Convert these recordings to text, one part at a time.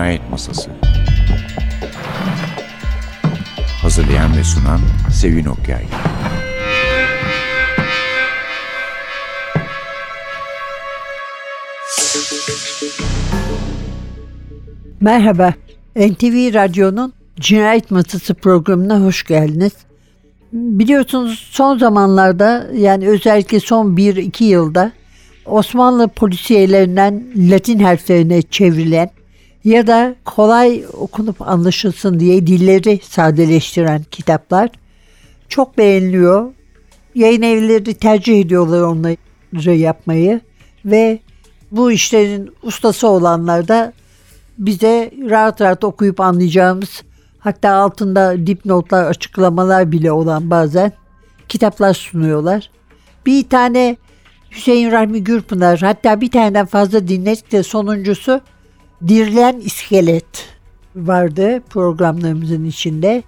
Cinayet Masası. Hazırlayan ve sunan Sevin Okyay. Merhaba, NTV Radyo'nun Cinayet Masası programına hoş geldiniz. Biliyorsunuz son zamanlarda yani özellikle son 1-2 yılda Osmanlı polisiyelerinden Latin harflerine çevrilen ya da kolay okunup anlaşılsın diye dilleri sadeleştiren kitaplar çok beğeniliyor. Yayın evleri tercih ediyorlar onları yapmayı ve bu işlerin ustası olanlar da bize rahat rahat okuyup anlayacağımız hatta altında dipnotlar açıklamalar bile olan bazen kitaplar sunuyorlar. Bir tane Hüseyin Rahmi Gürpınar hatta bir taneden fazla dinledik de sonuncusu Dirilen İskelet vardı programlarımızın içinde.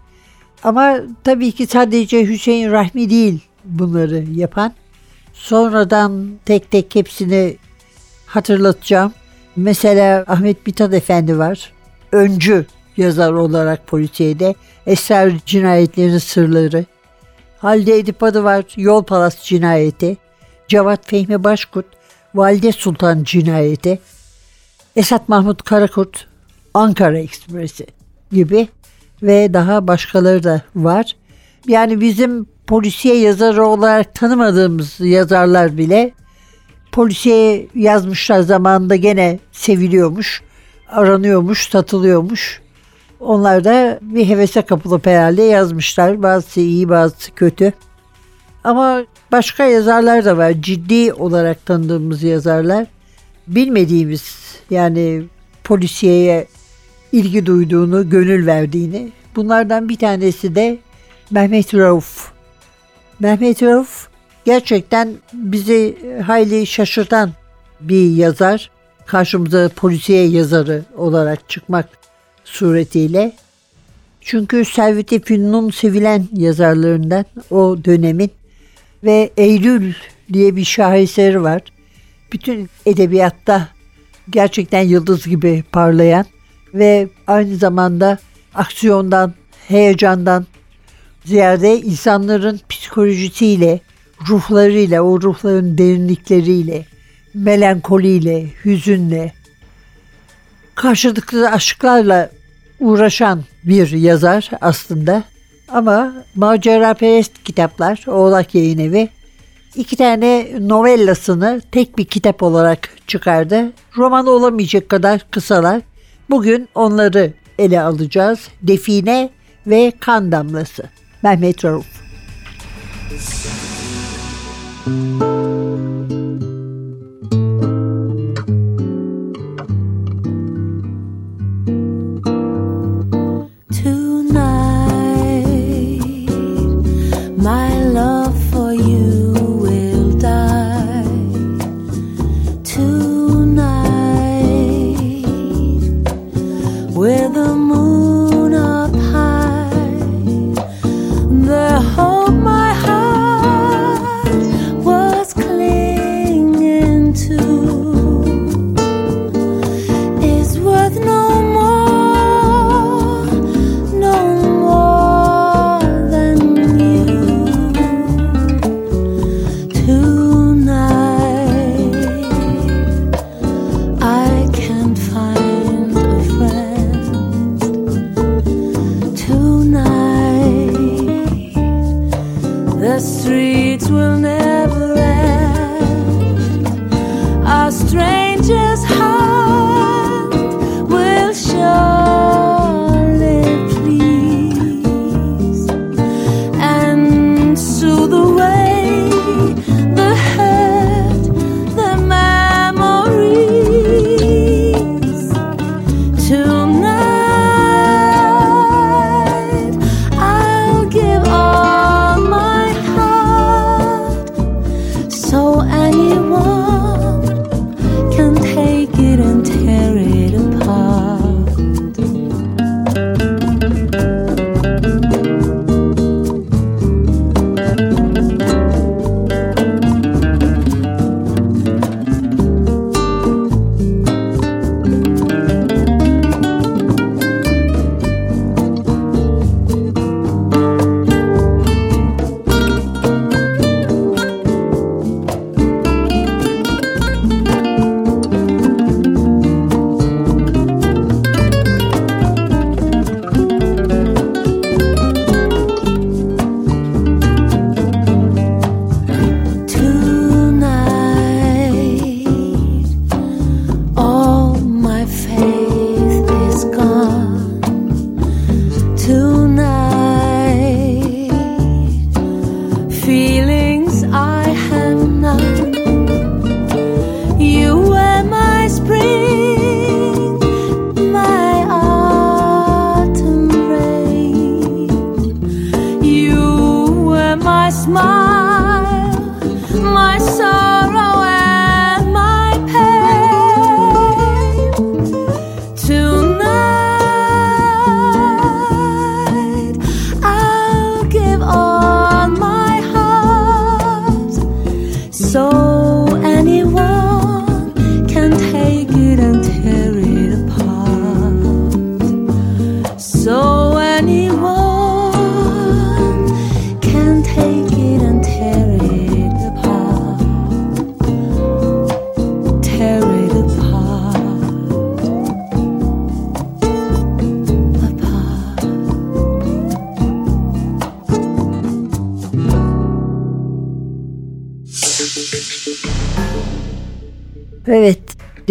Ama tabii ki sadece Hüseyin Rahmi değil bunları yapan. Sonradan tek tek hepsini hatırlatacağım. Mesela Ahmet Mithat Efendi var. Öncü yazar olarak polisiyede. Esrar cinayetlerinin sırları. Halide Edip adı var. Yol Palas cinayeti. Cevat Fehmi Başkurt, Valide Sultan Cinayeti, Esat Mahmut Karakurt, Ankara Ekspresi gibi ve daha başkaları da var. Yani bizim polisiye yazarı olarak tanımadığımız yazarlar bile polisiye yazmışlar zamanında gene seviliyormuş, aranıyormuş, satılıyormuş. Onlar da bir hevese kapılıp herhalde yazmışlar. Bazısı iyi, bazısı kötü. Ama başka yazarlar da var. Ciddi olarak tanıdığımız yazarlar. Bilmediğimiz yani polisiyeye ilgi duyduğunu, gönül verdiğini. Bunlardan bir tanesi de Mehmet Rauf. Mehmet Rauf gerçekten bizi hayli şaşırtan bir yazar. Karşımıza polisiye yazarı olarak çıkmak suretiyle. Çünkü Servet-i Fünun'un sevilen yazarlarından o dönemin ve Eylül diye bir şaheseri var. Bütün edebiyatta gerçekten yıldız gibi parlayan ve aynı zamanda aksiyondan, heyecandan ziyade insanların psikolojisiyle, ruhlarıyla, o ruhların derinlikleriyle, melankoliyle, hüzünle, karşılıklı aşklarla uğraşan bir yazar aslında. Ama macera perest kitaplar, Oğlak Yayın Evi iki tane novellasını tek bir kitap olarak çıkardı. Roman olamayacak kadar kısalar. Bugün onları ele alacağız. Define ve Kan Damlası. Mehmet Rauf. Müzik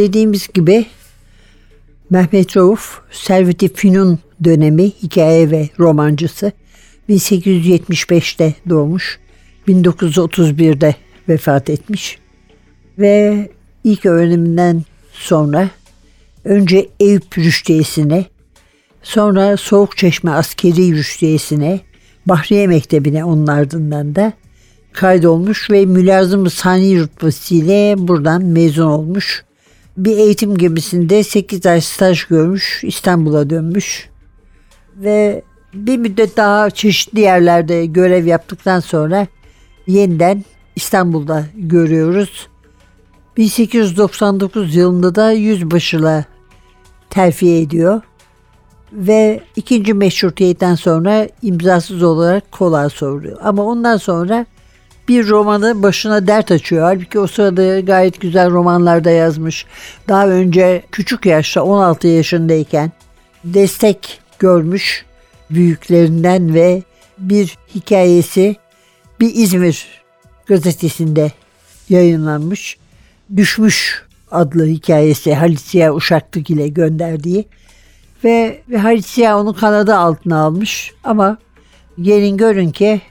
dediğimiz gibi Mehmet Rauf Servet-i Fünun dönemi hikaye ve romancısı 1875'te doğmuş 1931'de vefat etmiş ve ilk öğreniminden sonra önce Eyüp Rüştiyesi'ne sonra Soğukçeşme Askeri Rüştiyesi'ne Bahriye Mektebi'ne onun ardından da kaydolmuş ve mülazım sani rütbesiyle buradan mezun olmuş. Bir eğitim gemisinde 8 ay staj görmüş, İstanbul'a dönmüş ve bir müddet daha çeşitli yerlerde görev yaptıktan sonra yeniden İstanbul'da görüyoruz. 1899 yılında da yüzbaşılığa terfi ediyor ve ikinci meşrutiyetten sonra imzasız olarak kola soruyor. Ama ondan sonra bir romanı başına dert açıyor. Halbuki o sırada gayet güzel romanlarda yazmış. Daha önce küçük yaşta 16 yaşındayken destek görmüş büyüklerinden ve bir hikayesi bir İzmir gazetesinde yayınlanmış. Düşmüş adlı hikayesi Halit Ziya Uşaklık ile gönderdiği ve, Halit Ziya onu kanadı altına almış ama gelin görün ki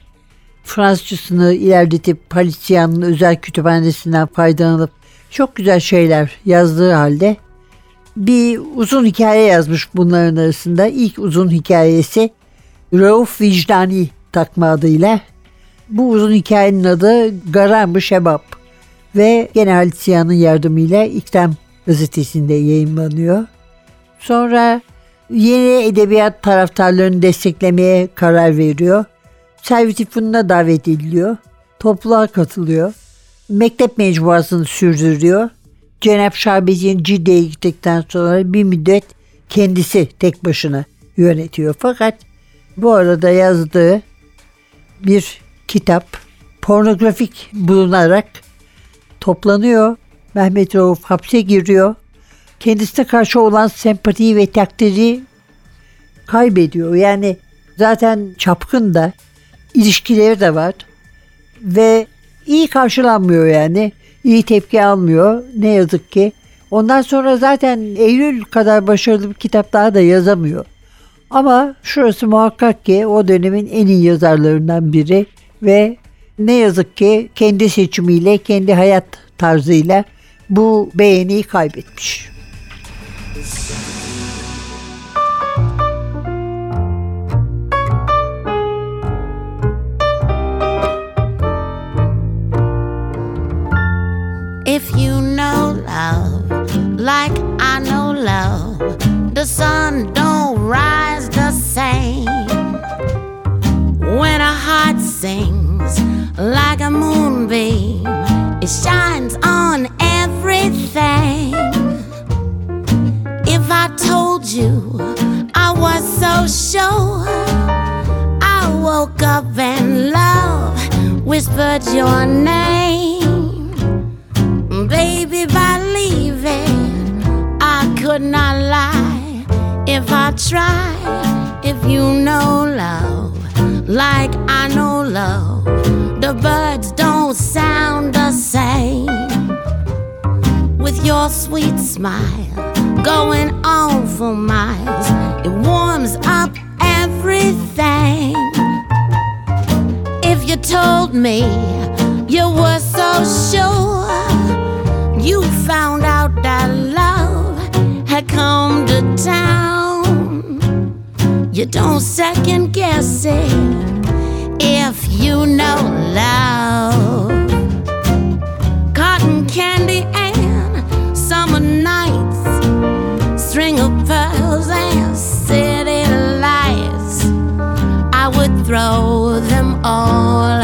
Fransızcasını ilerletip Ziya'nın özel kütüphanesinden faydalanıp çok güzel şeyler yazdığı halde bir uzun hikaye yazmış bunların arasında. İlk uzun hikayesi Rauf Vicdani takma adıyla. Bu uzun hikayenin adı Garam-ı Şebap ve gene Halit yardımıyla İktam gazetesinde yayınlanıyor. Sonra yeni edebiyat taraftarlarını desteklemeye karar veriyor. Servet-i Fünun'a davet ediliyor. Topluluğa katılıyor. Mektep mecmuasını sürdürüyor. Cenab Şahbeci'nin gittikten sonra bir müddet kendisi tek başına yönetiyor. Fakat bu arada yazdığı bir kitap pornografik bulunarak toplanıyor. Mehmet Rauf hapse giriyor. Kendisine karşı olan sempatiyi ve takdiri kaybediyor. Yani zaten çapkın da ilişkileri de var ve iyi karşılanmıyor yani. İyi tepki almıyor ne yazık ki. Ondan sonra zaten Eylül kadar başarılı bir kitap daha da yazamıyor. Ama şurası muhakkak ki o dönemin en iyi yazarlarından biri ve ne yazık ki kendi seçimiyle, kendi hayat tarzıyla bu beğeniyi kaybetmiş. If you know love like I know love, the sun don't rise the same. When a heart sings like a moonbeam, it shines on everything. If I told you I was so sure, I woke up and love whispered your name. Baby, believe it, I could not lie if I tried. If you know love like I know love, the birds don't sound the same. With your sweet smile going on for miles, it warms up everything. If you told me you were so sure you found out that love had come to town. You don't second guess it if you know love. Cotton candy and summer nights, string of pearls and city lights. I would throw them all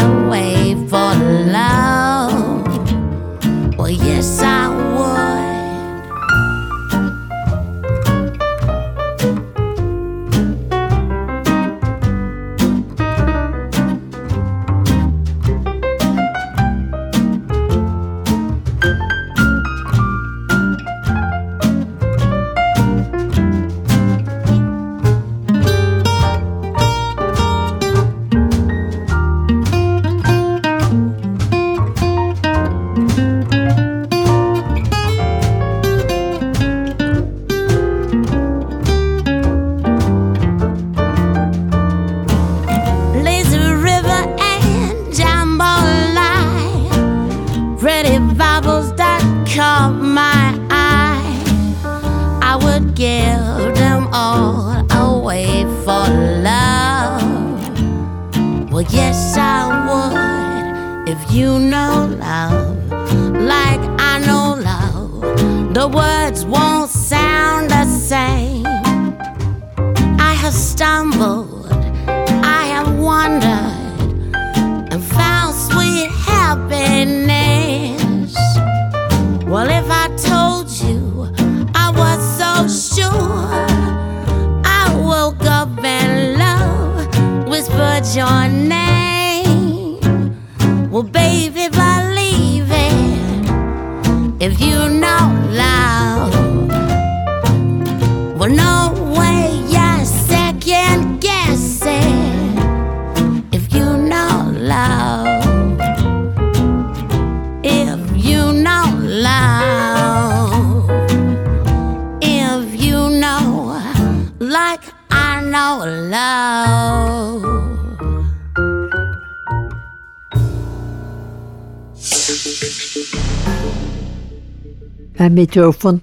Mehmet Rauf'un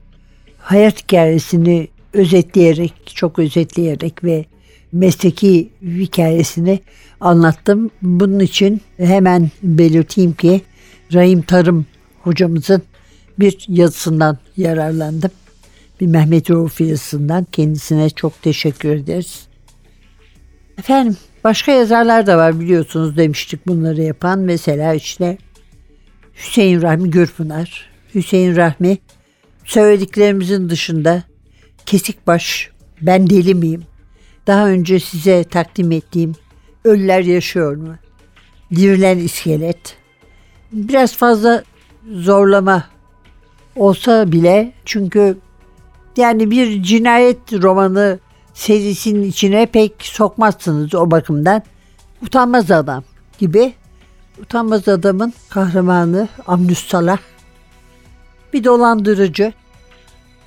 hayat hikayesini özetleyerek, çok özetleyerek ve mesleki hikayesini anlattım. Bunun için hemen belirteyim ki Rahim Tarım hocamızın bir yazısından yararlandım. Bir Mehmet Rauf yazısından kendisine çok teşekkür ederiz. Efendim başka yazarlar da var biliyorsunuz demiştik bunları yapan. Mesela işte Hüseyin Rahmi Gürpınar. Hüseyin Rahmi söylediklerimizin dışında Kesikbaş, Ben Deli Miyim? Daha önce size takdim ettiğim Ölüler Yaşıyor mu? Dirilen İskelet. Biraz fazla zorlama olsa bile çünkü yani bir cinayet romanı serisinin içine pek sokmazsınız o bakımdan. Utanmaz adam gibi. Utanmaz adamın kahramanı Amnus Salah bir dolandırıcı.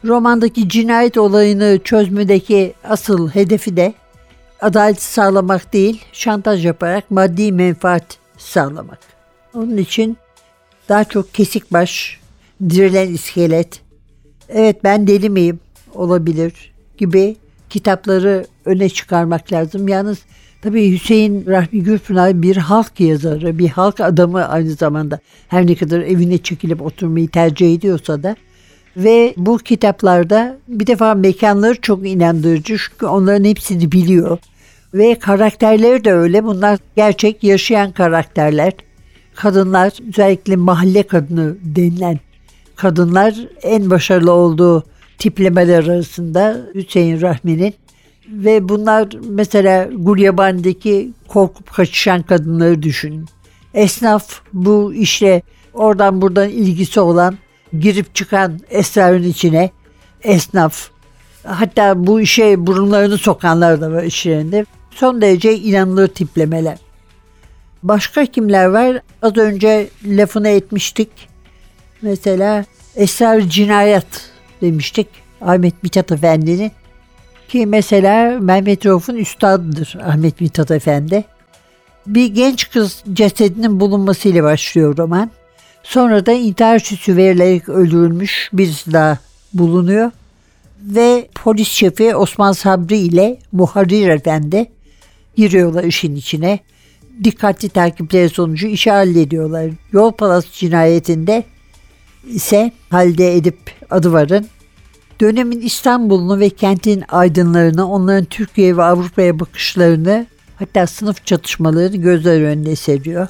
Romandaki cinayet olayını çözmedeki asıl hedefi de adaleti sağlamak değil, şantaj yaparak maddi menfaat sağlamak. Onun için daha çok kesik baş, dirilen iskelet, evet ben deli miyim olabilir gibi kitapları öne çıkarmak lazım. Yalnız tabii Hüseyin Rahmi Gürpınar bir halk yazarı, bir halk adamı aynı zamanda. Her ne kadar evine çekilip oturmayı tercih ediyorsa da ve bu kitaplarda bir defa mekanları çok inandırıcı çünkü onların hepsini biliyor. Ve karakterleri de öyle. Bunlar gerçek yaşayan karakterler. Kadınlar özellikle mahalle kadını denilen kadınlar en başarılı olduğu tiplemeler arasında Hüseyin Rahmi'nin ve bunlar mesela Gulyabani'deki korkup kaçışan kadınları düşünün. Esnaf bu işle oradan buradan ilgisi olan girip çıkan esrarın içine esnaf hatta bu işe burunlarını sokanlar da var işlerinde. Son derece inanılır tiplemeler. Başka kimler var? Az önce lafını etmiştik. Mesela Esrar Cinayet demiştik. Ahmet Mithat Efendi'nin. Ki mesela Mehmet Rauf'un üstadıdır Ahmet Mithat Efendi. Bir genç kız cesedinin bulunmasıyla başlıyor roman. Sonra da intihar süsü verilerek öldürülmüş birisi daha bulunuyor. Ve polis şefi Osman Sabri ile Muharrir Efendi giriyorlar işin içine. Dikkatli takipleri sonucu işi hallediyorlar. Yol Palası cinayetinde ise Halide Edip Adıvar'ın dönemin İstanbul'unu ve kentin aydınlarını, onların Türkiye ve Avrupa'ya bakışlarını hatta sınıf çatışmalarını gözler önüne seriyor.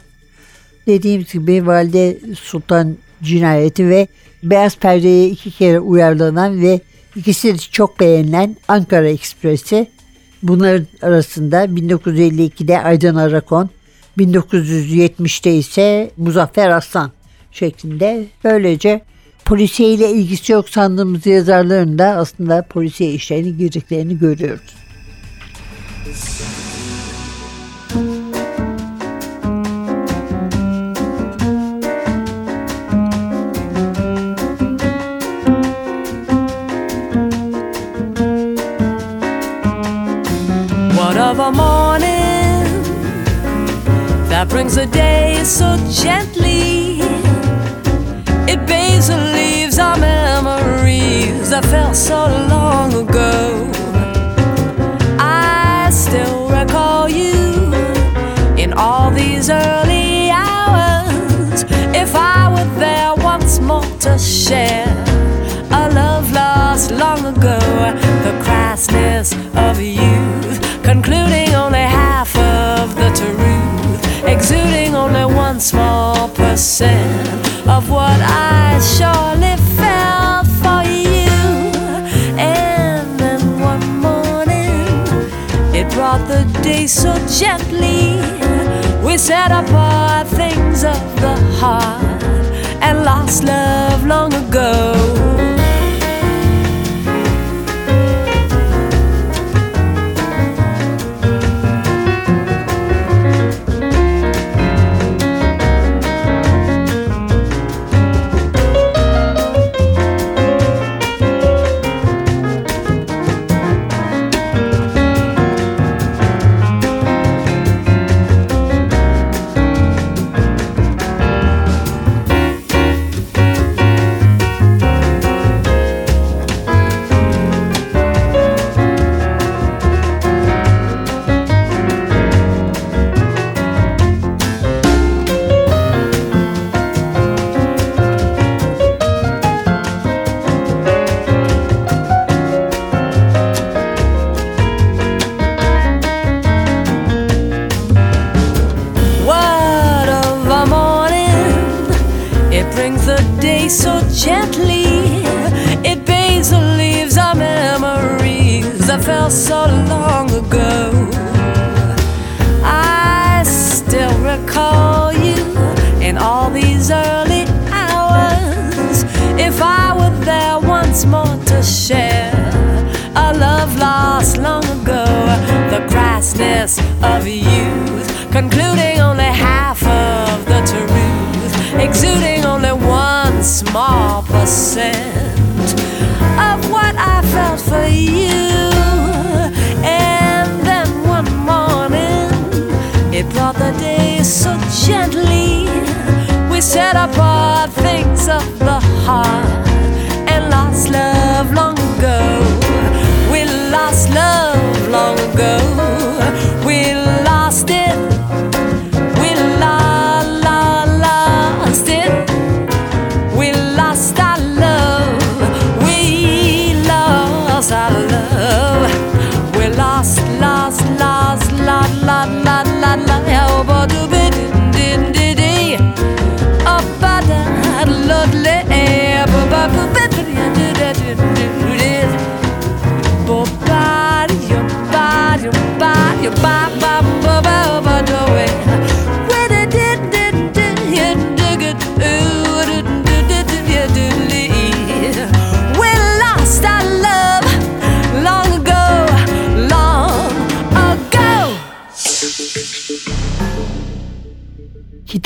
Dediğim gibi Valide Sultan cinayeti ve Beyaz Perde'ye iki kere uyarlanan ve ikisi de çok beğenilen Ankara Ekspresi. Bunların arasında 1952'de Aydın Arakon, 1970'te ise Muzaffer Aslan şeklinde böylece polisiye ile ilgisi yok sandığımız yazarların da aslında polisiye işlerini girdiklerini görüyoruz. What of a morning that brings the day so gently? It bathes and leaves our memories that felt so long ago. I still recall you in all these early hours. If I were there once more to share a love lost long ago, the crassness of youth, concluding only half of the truth, exuding only one small percent of what I surely felt for you. And then one morning, it brought the day so gently. We set apart things of the heart and lost love long ago. So long ago. I still recall you in all these early hours. If I were there once more to share a love lost long ago, the crassness of youth, concluding only half of the truth, exuding only one small percent of what I felt for you. Day so gently. We set apart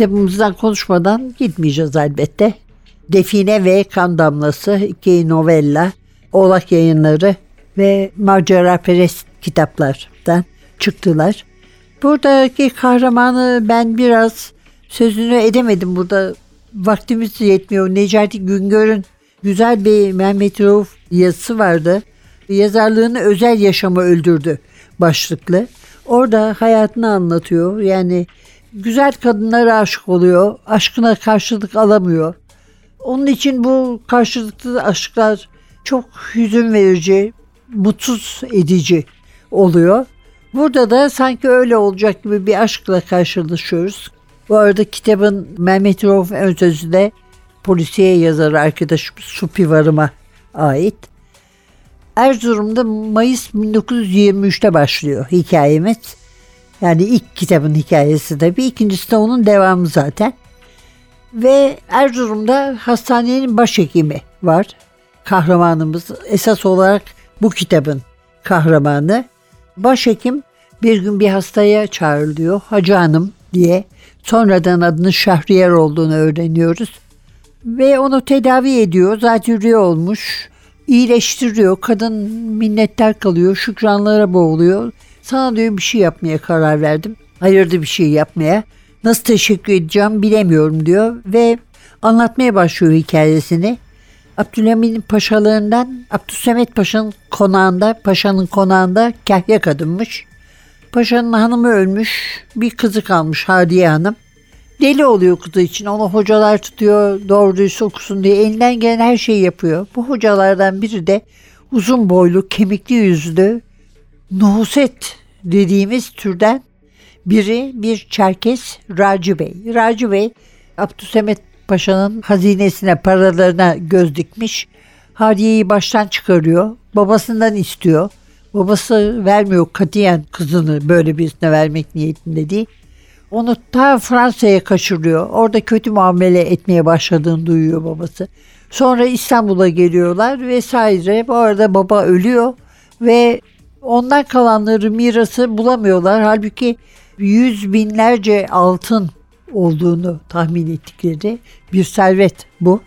Kitabımızdan konuşmadan gitmeyeceğiz elbette. Define ve Kan Damlası iki novella, Oğlak Yayınları ve Macera Perest kitaplardan çıktılar. Buradaki kahramanı ben biraz sözünü edemedim burada. Vaktimiz yetmiyor. Necati Güngör'ün güzel bir Mehmet Rauf yazısı vardı. Yazarlığını özel yaşamı öldürdü başlıklı. Orada hayatını anlatıyor. Yani güzel kadınlara aşık oluyor. Aşkına karşılık alamıyor. Onun için bu karşılıklı aşklar çok hüzün verici, mutsuz edici oluyor. Burada da sanki öyle olacak gibi bir aşkla karşılaşıyoruz. Bu arada kitabın Mehmet Rauf ön de polisiye yazarı arkadaşımız Supi Varım'a ait. Erzurum'da Mayıs 1923'te başlıyor hikayemiz. Yani ilk kitabın hikayesi tabii. İkincisi de onun devamı zaten. Ve Erzurum'da hastanenin başhekimi var. Kahramanımız esas olarak bu kitabın kahramanı. Başhekim bir gün bir hastaya çağrılıyor. Hacı Hanım diye. Sonradan adının Şahriyer olduğunu öğreniyoruz. Ve onu tedavi ediyor. Zatürre olmuş. İyileştiriyor. Kadın minnettar kalıyor. Şükranlara boğuluyor. Sana diyor bir şey yapmaya karar verdim. Hayırlı bir şey yapmaya. Nasıl teşekkür edeceğim bilemiyorum diyor. Ve anlatmaya başlıyor hikayesini. Abdülhamid'in paşalarından Abdülsemet Paşa'nın konağında, paşanın konağında kahya kadınmış. Paşanın hanımı ölmüş, bir kızı kalmış Hadiye Hanım. Deli oluyor kızı için. Onu hocalar tutuyor, doğru dürüst okusun diye elinden gelen her şeyi yapıyor. Bu hocalardan biri de uzun boylu, kemikli yüzlü, Nuhuset dediğimiz türden biri bir Çerkes Raci Bey. Raci Bey Abdülsemet Paşa'nın hazinesine paralarına göz dikmiş. Hadiye'yi baştan çıkarıyor. Babasından istiyor. Babası vermiyor katiyen kızını böyle birisine vermek niyetinde değil. Onu ta Fransa'ya kaçırıyor. Orada kötü muamele etmeye başladığını duyuyor babası. Sonra İstanbul'a geliyorlar vesaire. Bu arada baba ölüyor ve ondan kalanları mirası bulamıyorlar. Halbuki yüz binlerce altın olduğunu tahmin ettikleri bir servet bu.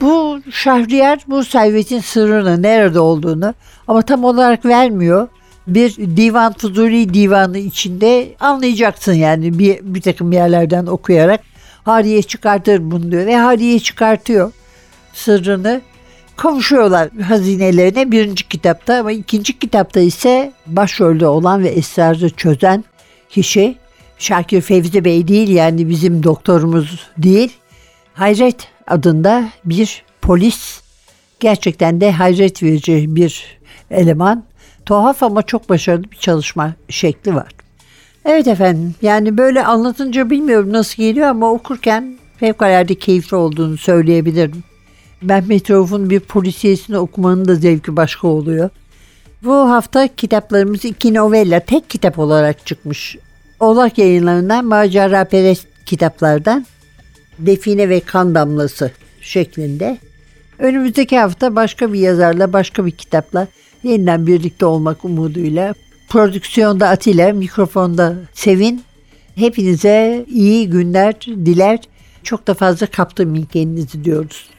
Bu Şahriyer bu servetin sırrını nerede olduğunu ama tam olarak vermiyor. Bir divan Fuzuli divanı içinde anlayacaksın yani bir, bir takım yerlerden okuyarak. Hariye çıkartır bunu diyor ve Hariye çıkartıyor sırrını. Kavuşuyorlar hazinelerine birinci kitapta ama ikinci kitapta ise başrolde olan ve esrarı çözen kişi Şakir Fevzi Bey değil yani bizim doktorumuz değil. Hayret adında bir polis gerçekten de hayret verici bir eleman. Tuhaf ama çok başarılı bir çalışma şekli var. Evet efendim yani böyle anlatınca bilmiyorum nasıl geliyor ama okurken fevkalade keyifli olduğunu söyleyebilirim. Mehmet Rauf'un bir polisiyesini okumanın da zevki başka oluyor. Bu hafta kitaplarımız iki novella tek kitap olarak çıkmış. Oğlak yayınlarından macera perest kitaplardan Define ve Kan Damlası şeklinde. Önümüzdeki hafta başka bir yazarla başka bir kitapla yeniden birlikte olmak umuduyla prodüksiyonda Atilla, mikrofonda Sevin. Hepinize iyi günler diler. Çok da fazla kaptırmayın kendinizi diyoruz.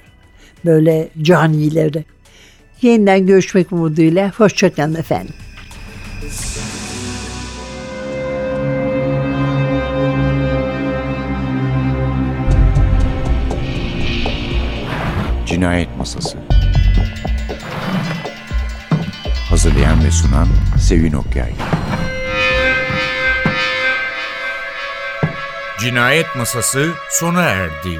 Böyle canilere. Yeniden görüşmek umuduyla. Hoşçakalın efendim. Cinayet Masası Hazırlayan ve sunan Sevin Okyay Cinayet Masası sona erdi.